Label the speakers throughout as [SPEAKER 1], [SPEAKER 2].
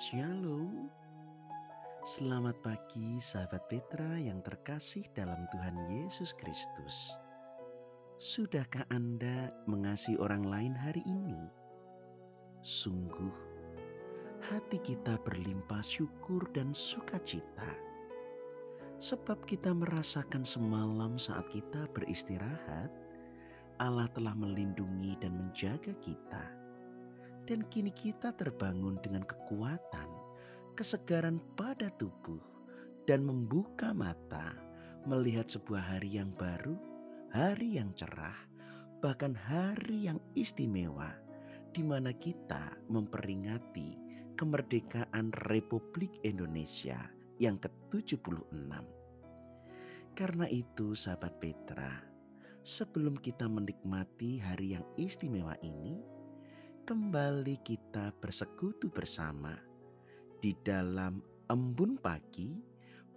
[SPEAKER 1] Shalom. Selamat pagi sahabat Petra yang terkasih dalam Tuhan Yesus Kristus. Sudahkah Anda mengasihi orang lain hari ini? Sungguh, hati kita berlimpah syukur dan sukacita. Sebab kita merasakan semalam saat kita beristirahat, Allah telah melindungi dan menjaga kita dan kini kita terbangun dengan kekuatan, kesegaran pada tubuh, dan membuka mata melihat sebuah hari yang baru, hari yang cerah, bahkan hari yang istimewa, di mana kita memperingati kemerdekaan Republik Indonesia yang ke-76. Karena itu, sahabat Petra, sebelum kita menikmati hari yang istimewa ini, kembali kita bersekutu bersama di dalam embun pagi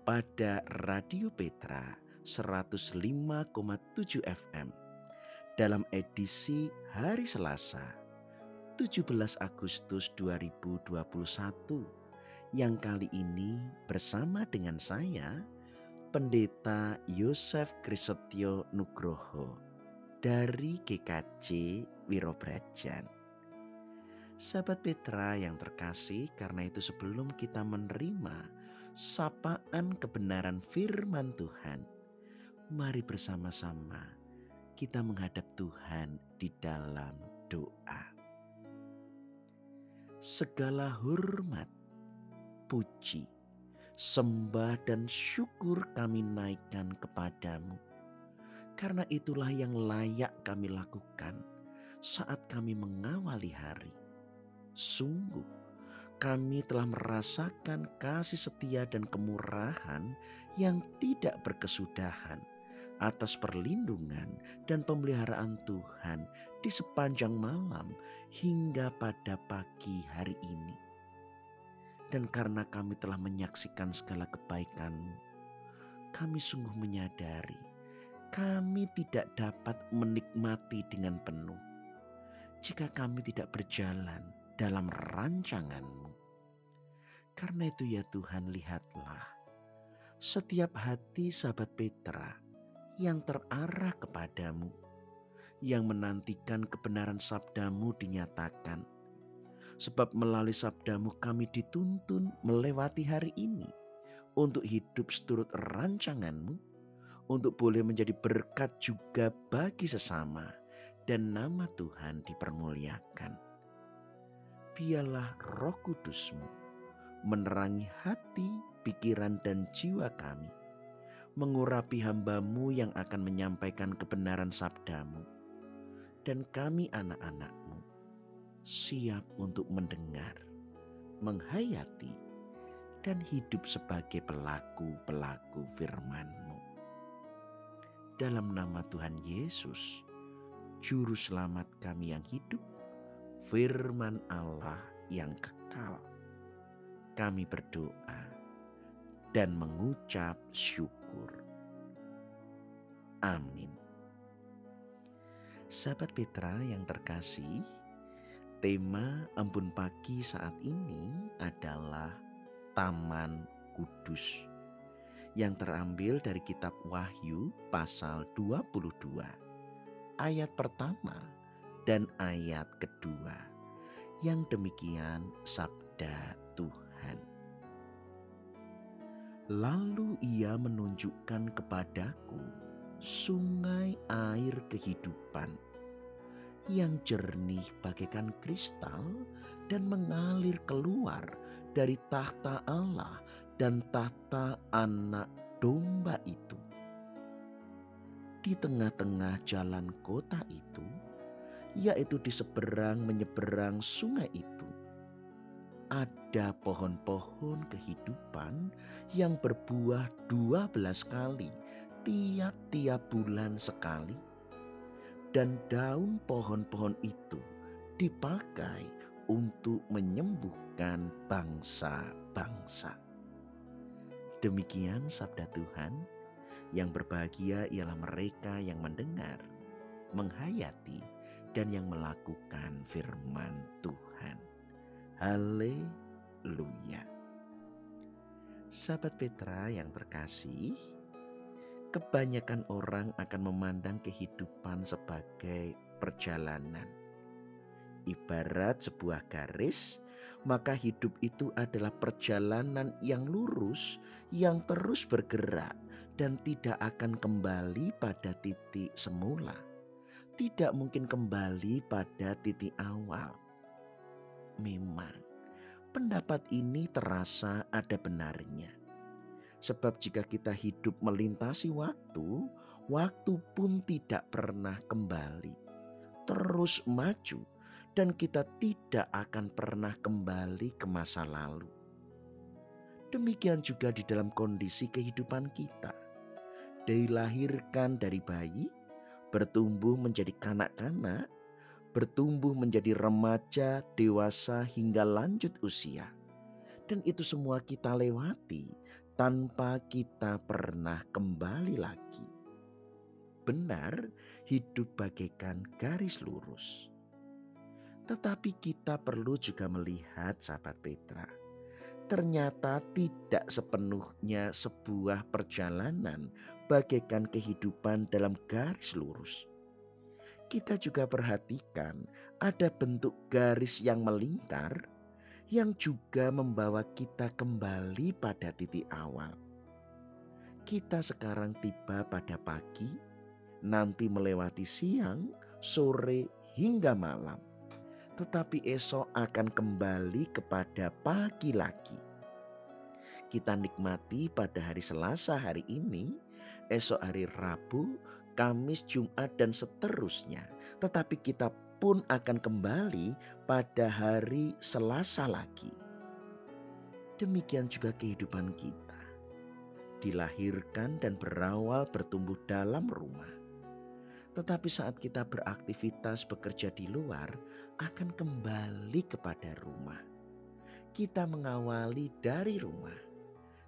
[SPEAKER 1] pada Radio Petra 105,7 FM dalam edisi hari Selasa 17 Agustus 2021 yang kali ini bersama dengan saya Pendeta Yosef Krisetyo Nugroho dari GKJ Wirobrajan. Sahabat Petra yang terkasih, karena itu sebelum kita menerima sapaan kebenaran firman Tuhan, mari bersama-sama kita menghadap Tuhan di dalam doa. Segala hormat, puji, sembah dan syukur kami naikkan kepadamu. Karena itulah yang layak kami lakukan saat kami mengawali hari Sungguh, kami telah merasakan kasih setia dan kemurahan yang tidak berkesudahan atas perlindungan dan pemeliharaan Tuhan di sepanjang malam hingga pada pagi hari ini. Dan karena kami telah menyaksikan segala kebaikan kami sungguh menyadari kami tidak dapat menikmati dengan penuh jika kami tidak berjalan dalam rancanganmu. Karena itu ya Tuhan lihatlah setiap hati sahabat Petra yang terarah kepadamu, yang menantikan kebenaran sabdamu dinyatakan. Sebab melalui sabdamu kami dituntun melewati hari ini untuk hidup seturut rancanganmu, untuk boleh menjadi berkat juga bagi sesama dan nama Tuhan dipermuliakan biarlah roh kudusmu menerangi hati, pikiran, dan jiwa kami, mengurapi hambamu yang akan menyampaikan kebenaran sabdamu, dan kami anak-anakmu siap untuk mendengar, menghayati, dan hidup sebagai pelaku-pelaku firmanmu. Dalam nama Tuhan Yesus, Juru Selamat kami yang hidup, firman Allah yang kekal. Kami berdoa dan mengucap syukur. Amin. Sahabat Petra yang terkasih, tema embun pagi saat ini adalah Taman Kudus yang terambil dari kitab Wahyu pasal 22 ayat pertama dan ayat kedua. Yang demikian sabda Tuhan. Lalu ia menunjukkan kepadaku sungai air kehidupan yang jernih bagaikan kristal dan mengalir keluar dari tahta Allah dan tahta anak domba itu. Di tengah-tengah jalan kota itu yaitu di seberang menyeberang sungai itu. Ada pohon-pohon kehidupan yang berbuah dua belas kali tiap-tiap bulan sekali. Dan daun pohon-pohon itu dipakai untuk menyembuhkan bangsa-bangsa. Demikian sabda Tuhan, yang berbahagia ialah mereka yang mendengar, menghayati, dan yang melakukan firman Tuhan. Haleluya. Sahabat Petra yang terkasih, kebanyakan orang akan memandang kehidupan sebagai perjalanan. Ibarat sebuah garis, maka hidup itu adalah perjalanan yang lurus, yang terus bergerak, dan tidak akan kembali pada titik semula. Tidak mungkin kembali pada titik awal. Memang, pendapat ini terasa ada benarnya. Sebab jika kita hidup melintasi waktu, waktu pun tidak pernah kembali. Terus maju dan kita tidak akan pernah kembali ke masa lalu. Demikian juga di dalam kondisi kehidupan kita. Dilahirkan dari bayi, bertumbuh menjadi kanak-kanak, bertumbuh menjadi remaja, dewasa hingga lanjut usia. Dan itu semua kita lewati tanpa kita pernah kembali lagi. Benar, hidup bagaikan garis lurus. Tetapi kita perlu juga melihat sahabat Petra. Ternyata tidak sepenuhnya sebuah perjalanan bagaikan kehidupan dalam garis lurus. Kita juga perhatikan ada bentuk garis yang melingkar yang juga membawa kita kembali pada titik awal. Kita sekarang tiba pada pagi, nanti melewati siang, sore, hingga malam, tetapi esok akan kembali kepada pagi lagi. Kita nikmati pada hari Selasa hari ini, esok hari Rabu, Kamis, Jumat, dan seterusnya, tetapi kita pun akan kembali pada hari Selasa lagi. Demikian juga kehidupan kita. Dilahirkan dan berawal bertumbuh dalam rumah. Tetapi saat kita beraktivitas bekerja di luar akan kembali kepada rumah. Kita mengawali dari rumah.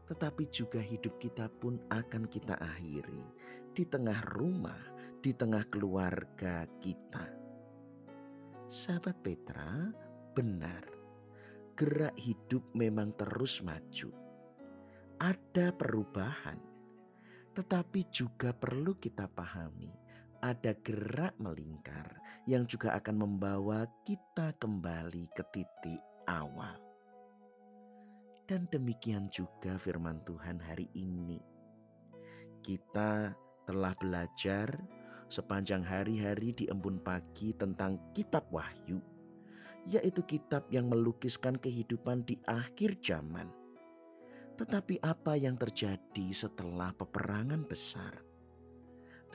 [SPEAKER 1] Tetapi juga hidup kita pun akan kita akhiri di tengah rumah, di tengah keluarga kita Sahabat Petra, benar. Gerak hidup memang terus maju. Ada perubahan. Tetapi juga perlu kita pahami ada gerak melingkar yang juga akan membawa kita kembali ke titik awal. Dan demikian juga firman Tuhan hari ini. Kita telah belajar sepanjang hari-hari di embun pagi tentang kitab Wahyu, yaitu kitab yang melukiskan kehidupan di akhir zaman. Tetapi apa yang terjadi setelah peperangan besar?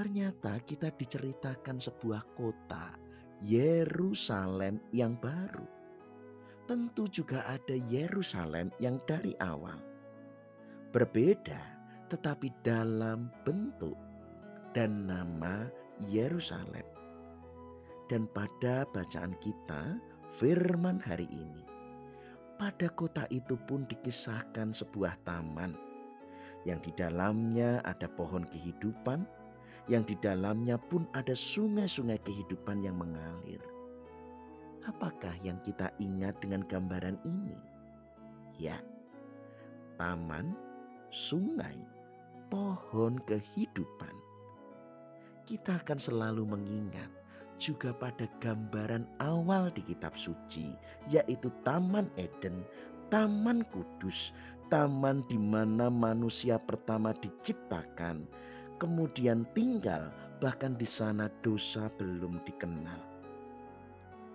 [SPEAKER 1] Ternyata kita diceritakan sebuah kota, Yerusalem yang baru. Tentu juga ada Yerusalem yang dari awal. Berbeda tetapi dalam bentuk dan nama Yerusalem. Dan pada bacaan kita, firman hari ini, pada kota itu pun dikisahkan sebuah taman yang di dalamnya ada pohon kehidupan, yang di dalamnya pun ada sungai-sungai kehidupan yang mengalir. Apakah yang kita ingat dengan gambaran ini? Ya, taman, sungai, pohon kehidupan kita akan selalu mengingat juga pada gambaran awal di kitab suci, yaitu Taman Eden, Taman Kudus, taman di mana manusia pertama diciptakan, kemudian tinggal, bahkan di sana dosa belum dikenal.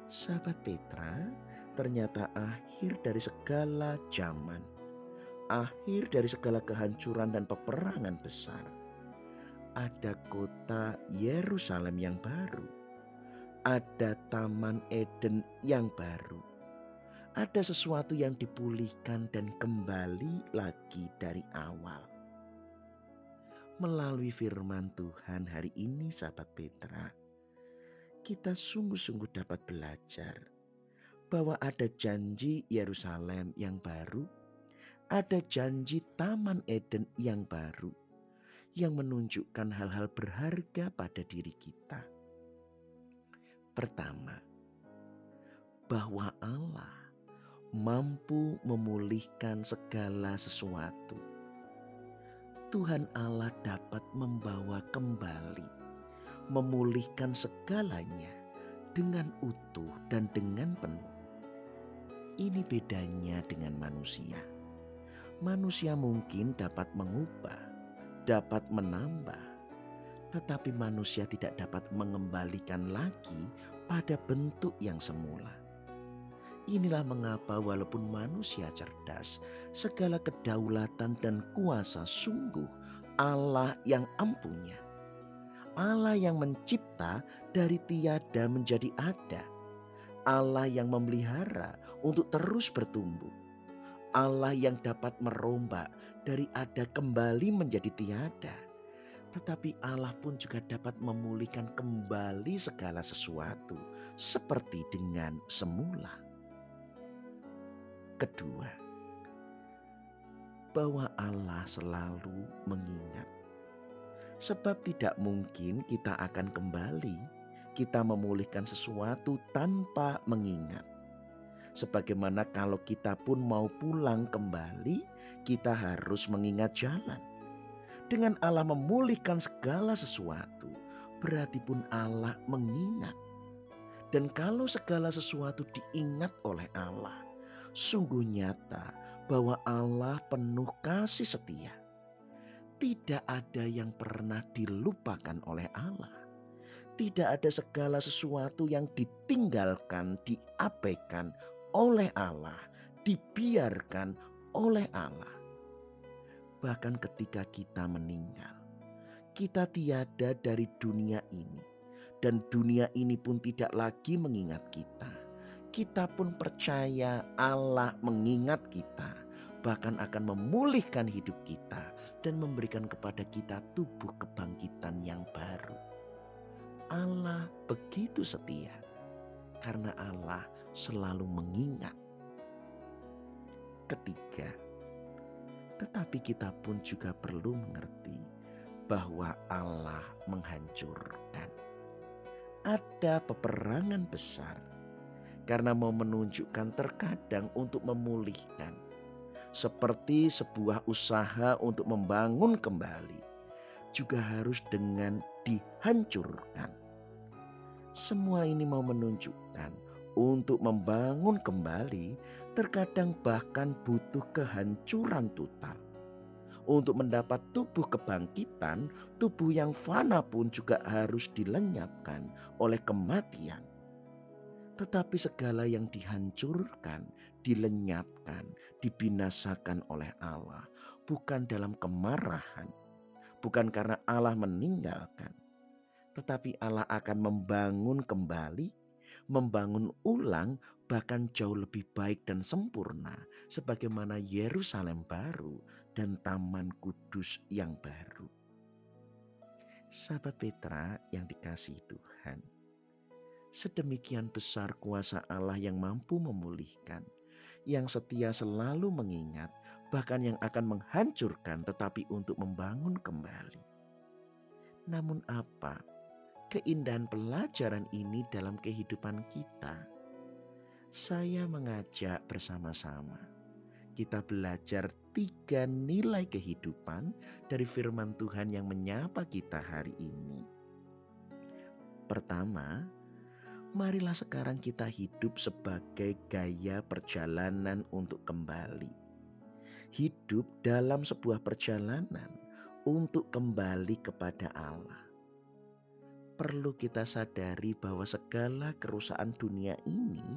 [SPEAKER 1] Sahabat Petra, ternyata akhir dari segala zaman, akhir dari segala kehancuran dan peperangan besar ada kota Yerusalem yang baru, ada Taman Eden yang baru, ada sesuatu yang dipulihkan dan kembali lagi dari awal. Melalui firman Tuhan hari ini, sahabat Petra, kita sungguh-sungguh dapat belajar bahwa ada janji Yerusalem yang baru, ada janji Taman Eden yang baru yang menunjukkan hal-hal berharga pada diri kita. Pertama, bahwa Allah mampu memulihkan segala sesuatu. Tuhan Allah dapat membawa kembali, memulihkan segalanya dengan utuh dan dengan penuh. Ini bedanya dengan manusia. Manusia mungkin dapat mengubah, dapat menambah, tetapi manusia tidak dapat mengembalikan lagi pada bentuk yang semula. Inilah mengapa, walaupun manusia cerdas, segala kedaulatan dan kuasa sungguh Allah yang ampunya. Allah yang mencipta dari tiada menjadi ada. Allah yang memelihara untuk terus bertumbuh. Allah yang dapat merombak dari ada kembali menjadi tiada tetapi Allah pun juga dapat memulihkan kembali segala sesuatu seperti dengan semula. Kedua, bahwa Allah selalu mengingat, sebab tidak mungkin kita akan kembali, kita memulihkan sesuatu tanpa mengingat. Sebagaimana kalau kita pun mau pulang kembali, kita harus mengingat jalan dengan Allah memulihkan segala sesuatu, berarti pun Allah mengingat. Dan kalau segala sesuatu diingat oleh Allah, sungguh nyata bahwa Allah penuh kasih setia. Tidak ada yang pernah dilupakan oleh Allah. Tidak ada segala sesuatu yang ditinggalkan, diabaikan oleh Allah, dibiarkan oleh Allah bahkan ketika kita meninggal. Kita tiada dari dunia ini, dan dunia ini pun tidak lagi mengingat kita. Kita pun percaya Allah mengingat kita, bahkan akan memulihkan hidup kita dan memberikan kepada kita tubuh kebangkitan yang baru. Allah begitu setia karena Allah selalu mengingat. Ketiga, tetapi kita pun juga perlu mengerti bahwa Allah menghancurkan. Ada peperangan besar karena mau menunjukkan terkadang untuk memulihkan. Seperti sebuah usaha untuk membangun kembali juga harus dengan dihancurkan. Semua ini mau menunjukkan untuk membangun kembali terkadang bahkan butuh kehancuran total. Untuk mendapat tubuh kebangkitan, tubuh yang fana pun juga harus dilenyapkan oleh kematian. Tetapi segala yang dihancurkan, dilenyapkan, dibinasakan oleh Allah, bukan dalam kemarahan, bukan karena Allah meninggalkan, tetapi Allah akan membangun kembali membangun ulang bahkan jauh lebih baik dan sempurna sebagaimana Yerusalem baru dan Taman Kudus yang baru. Sahabat Petra yang dikasihi Tuhan, sedemikian besar kuasa Allah yang mampu memulihkan, yang setia selalu mengingat, bahkan yang akan menghancurkan tetapi untuk membangun kembali. Namun apa keindahan pelajaran ini dalam kehidupan kita, saya mengajak bersama-sama kita belajar tiga nilai kehidupan dari firman Tuhan yang menyapa kita hari ini. Pertama, marilah sekarang kita hidup sebagai gaya perjalanan untuk kembali. Hidup dalam sebuah perjalanan untuk kembali kepada Allah perlu kita sadari bahwa segala kerusakan dunia ini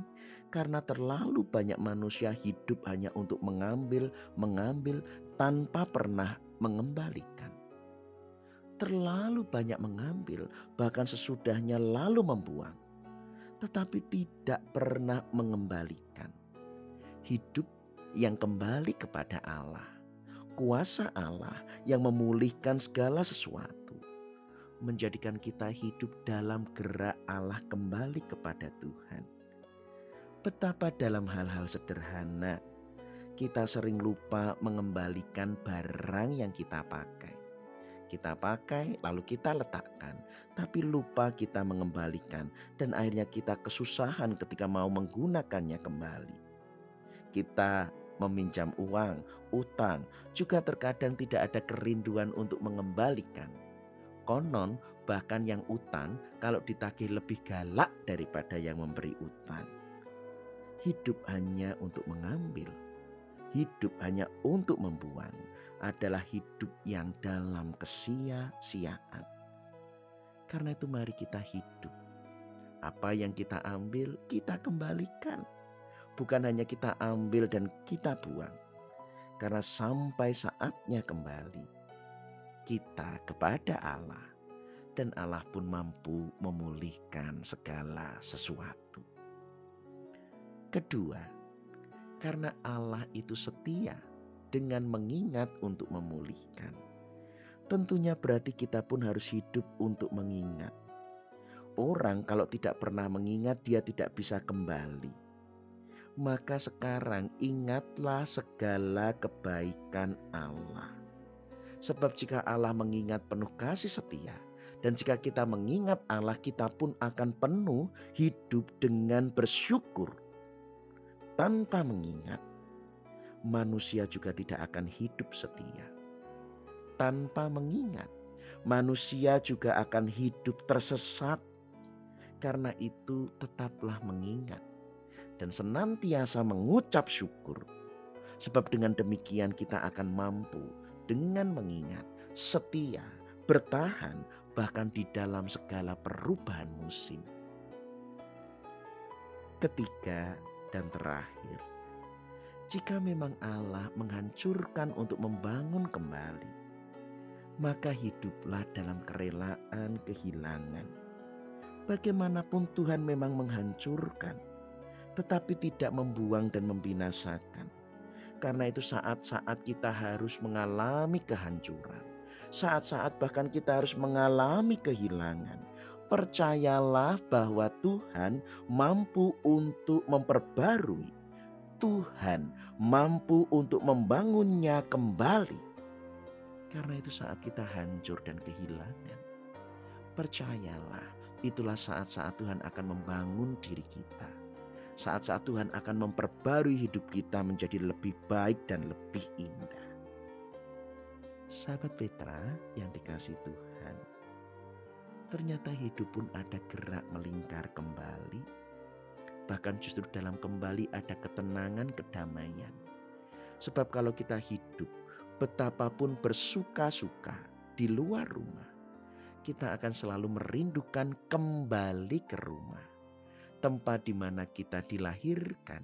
[SPEAKER 1] karena terlalu banyak manusia hidup hanya untuk mengambil, mengambil tanpa pernah mengembalikan. Terlalu banyak mengambil, bahkan sesudahnya lalu membuang, tetapi tidak pernah mengembalikan. Hidup yang kembali kepada Allah, kuasa Allah yang memulihkan segala sesuatu menjadikan kita hidup dalam gerak Allah kembali kepada Tuhan. Betapa dalam hal-hal sederhana kita sering lupa mengembalikan barang yang kita pakai. Kita pakai lalu kita letakkan, tapi lupa kita mengembalikan dan akhirnya kita kesusahan ketika mau menggunakannya kembali. Kita meminjam uang, utang, juga terkadang tidak ada kerinduan untuk mengembalikan. Konon bahkan yang utang kalau ditagih lebih galak daripada yang memberi utang. Hidup hanya untuk mengambil, hidup hanya untuk membuang adalah hidup yang dalam kesia-siaan. Karena itu mari kita hidup. Apa yang kita ambil kita kembalikan bukan hanya kita ambil dan kita buang. Karena sampai saatnya kembali kita kepada Allah dan Allah pun mampu memulihkan segala sesuatu. Kedua, karena Allah itu setia dengan mengingat untuk memulihkan. Tentunya berarti kita pun harus hidup untuk mengingat. Orang kalau tidak pernah mengingat dia tidak bisa kembali maka sekarang ingatlah segala kebaikan Allah. Sebab jika Allah mengingat penuh kasih setia, dan jika kita mengingat Allah, kita pun akan penuh hidup dengan bersyukur. Tanpa mengingat, manusia juga tidak akan hidup setia. Tanpa mengingat, manusia juga akan hidup tersesat. Karena itu, tetaplah mengingat dan senantiasa mengucap syukur. Sebab dengan demikian kita akan mampu dengan mengingat, setia, bertahan bahkan di dalam segala perubahan musim. Ketiga dan terakhir, jika memang Allah menghancurkan untuk membangun kembali, maka hiduplah dalam kerelaan kehilangan. Bagaimanapun Tuhan memang menghancurkan, tetapi tidak membuang dan membinasakan. Karena itu saat-saat kita harus mengalami kehancuran. Saat-saat bahkan kita harus mengalami kehilangan. Percayalah bahwa Tuhan mampu untuk memperbarui. Tuhan mampu untuk membangunnya kembali. Karena itu saat kita hancur dan kehilangan. Percayalah, itulah saat-saat Tuhan akan membangun diri kita saat-saat Tuhan akan memperbarui hidup kita menjadi lebih baik dan lebih indah. Sahabat Petra yang dikasih Tuhan, ternyata hidup pun ada gerak melingkar kembali. Bahkan justru dalam kembali ada ketenangan, kedamaian. Sebab kalau kita hidup betapapun bersuka-suka di luar rumah, kita akan selalu merindukan kembali ke rumah tempat di mana kita dilahirkan,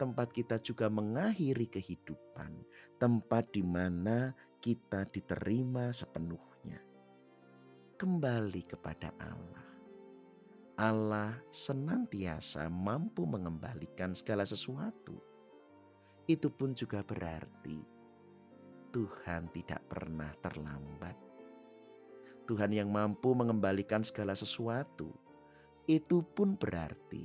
[SPEAKER 1] tempat kita juga mengakhiri kehidupan, tempat di mana kita diterima sepenuhnya. Kembali kepada Allah. Allah senantiasa mampu mengembalikan segala sesuatu. Itu pun juga berarti Tuhan tidak pernah terlambat. Tuhan yang mampu mengembalikan segala sesuatu itu pun berarti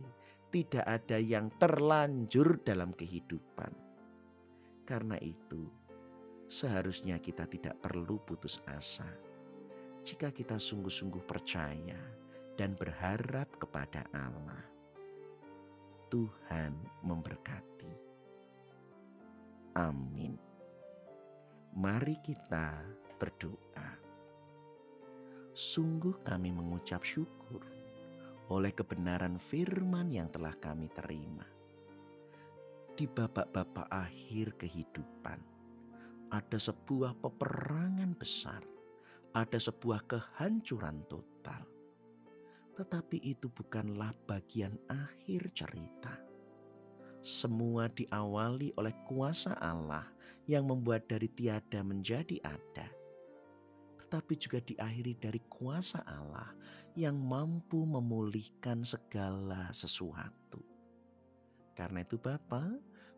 [SPEAKER 1] tidak ada yang terlanjur dalam kehidupan. Karena itu, seharusnya kita tidak perlu putus asa jika kita sungguh-sungguh percaya dan berharap kepada Allah. Tuhan memberkati. Amin. Mari kita berdoa. Sungguh kami mengucap syukur oleh kebenaran firman yang telah kami terima. Di babak-babak akhir kehidupan, ada sebuah peperangan besar, ada sebuah kehancuran total. Tetapi itu bukanlah bagian akhir cerita. Semua diawali oleh kuasa Allah yang membuat dari tiada menjadi ada tetapi juga diakhiri dari kuasa Allah yang mampu memulihkan segala sesuatu. Karena itu Bapa,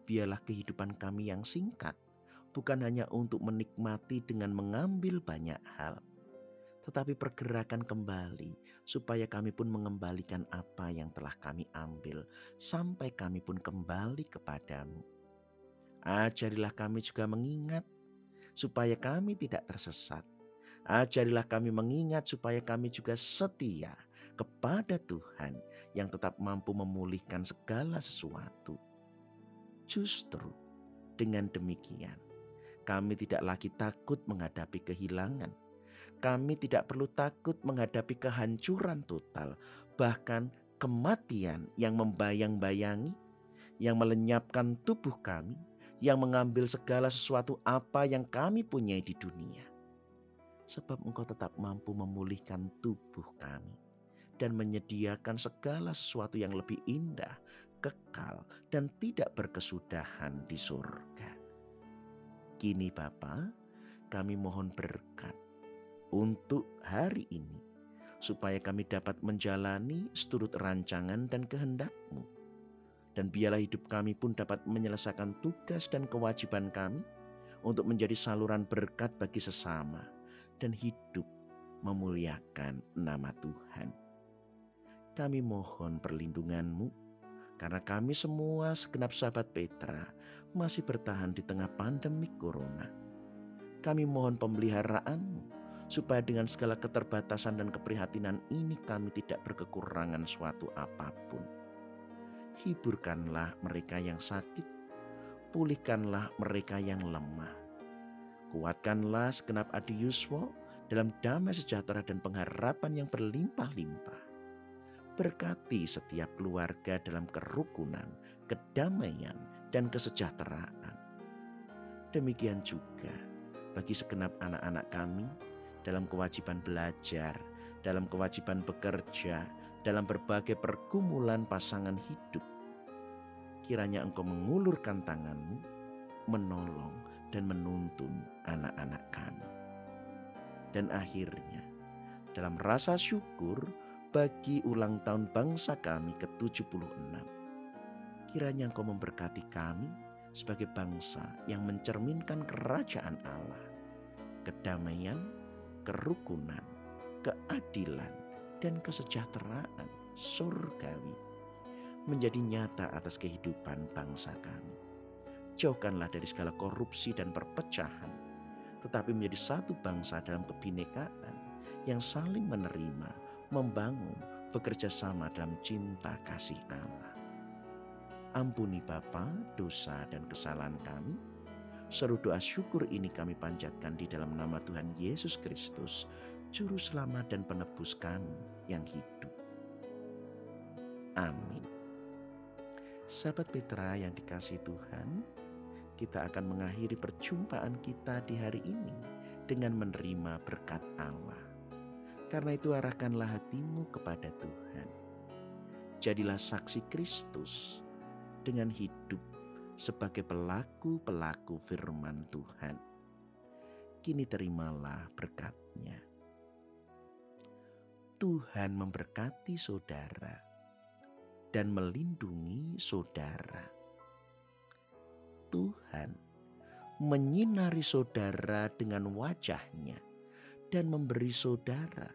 [SPEAKER 1] biarlah kehidupan kami yang singkat bukan hanya untuk menikmati dengan mengambil banyak hal, tetapi pergerakan kembali supaya kami pun mengembalikan apa yang telah kami ambil sampai kami pun kembali kepadamu. Ajarilah kami juga mengingat supaya kami tidak tersesat Ajarilah kami mengingat supaya kami juga setia kepada Tuhan yang tetap mampu memulihkan segala sesuatu. Justru dengan demikian, kami tidak lagi takut menghadapi kehilangan. Kami tidak perlu takut menghadapi kehancuran total, bahkan kematian yang membayang-bayangi, yang melenyapkan tubuh kami, yang mengambil segala sesuatu apa yang kami punyai di dunia. Sebab engkau tetap mampu memulihkan tubuh kami dan menyediakan segala sesuatu yang lebih indah, kekal, dan tidak berkesudahan di surga. Kini Bapa, kami mohon berkat untuk hari ini, supaya kami dapat menjalani seturut rancangan dan kehendak-Mu. Dan biarlah hidup kami pun dapat menyelesaikan tugas dan kewajiban kami untuk menjadi saluran berkat bagi sesama dan hidup memuliakan nama Tuhan. Kami mohon perlindungan-Mu karena kami semua segenap sahabat Petra masih bertahan di tengah pandemi corona. Kami mohon pemeliharaanmu supaya dengan segala keterbatasan dan keprihatinan ini kami tidak berkekurangan suatu apa pun. Hiburkanlah mereka yang sakit, pulihkanlah mereka yang lemah. Kuatkanlah segenap adi Yuswo dalam damai sejahtera dan pengharapan yang berlimpah-limpah. Berkati setiap keluarga dalam kerukunan, kedamaian, dan kesejahteraan. Demikian juga bagi segenap anak-anak kami dalam kewajiban belajar, dalam kewajiban bekerja, dalam berbagai pergumulan pasangan hidup. Kiranya engkau mengulurkan tanganmu, menolong dan menuntun anak-anak kami. Dan akhirnya, dalam rasa syukur bagi ulang tahun bangsa kami ke-76, Kiranya Engkau memberkati kami sebagai bangsa yang mencerminkan kerajaan Allah, kedamaian, kerukunan, keadilan, dan kesejahteraan surgawi menjadi nyata atas kehidupan bangsa kami. Jauhkanlah dari segala korupsi dan perpecahan, tetapi menjadi satu bangsa dalam kebinekaan yang saling menerima, membangun, bekerja sama dalam cinta kasih Allah. Ampuni Bapa dosa dan kesalahan kami. Seru doa syukur ini kami panjatkan di dalam nama Tuhan Yesus Kristus, Juru Selamat dan Penebus kami yang hidup. Amin. Sahabat Petra yang dikasih Tuhan, kita akan mengakhiri perjumpaan kita di hari ini dengan menerima berkat Allah. Karena itu arahkanlah hatimu kepada Tuhan. Jadilah saksi Kristus dengan hidup sebagai pelaku-pelaku firman Tuhan. Kini terimalah berkatnya. Tuhan memberkati saudara dan melindungi saudara. Tuhan menyinari saudara dengan wajahnya dan memberi saudara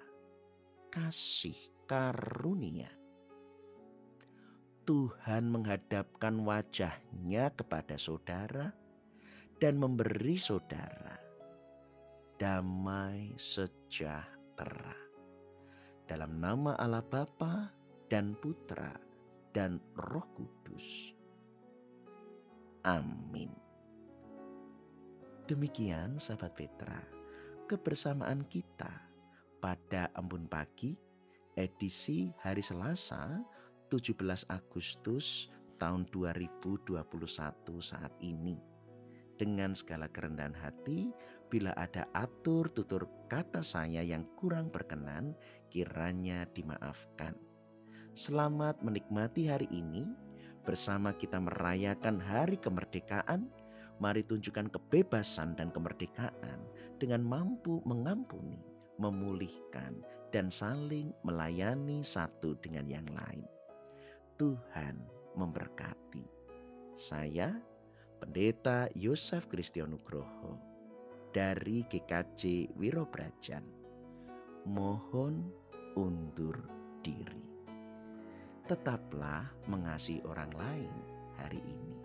[SPEAKER 1] kasih karunia Tuhan menghadapkan wajahnya kepada saudara dan memberi saudara damai sejahtera. Dalam nama Allah Bapa dan Putra dan Roh Kudus. Amin. Demikian sahabat Petra, kebersamaan kita pada Embun Pagi edisi hari Selasa 17 Agustus tahun 2021 saat ini. Dengan segala kerendahan hati, bila ada atur tutur kata saya yang kurang berkenan, kiranya dimaafkan. Selamat menikmati hari ini. Bersama kita merayakan hari kemerdekaan, mari tunjukkan kebebasan dan kemerdekaan dengan mampu mengampuni, memulihkan, dan saling melayani satu dengan yang lain. Tuhan memberkati. Saya Pendeta Yosef Kristianugroho dari GKJ Wirobrajan. Mohon undur diri. Tetaplah mengasihi orang lain hari ini.